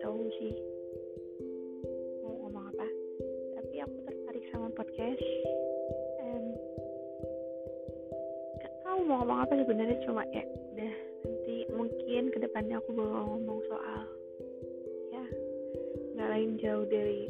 tahu sih mau ngomong apa. Tapi aku tertarik sama podcast. Dan gak tahu mau ngomong apa sebenarnya cuma ya udah nanti mungkin ke depannya aku mau ngomong soal ya nggak lain jauh dari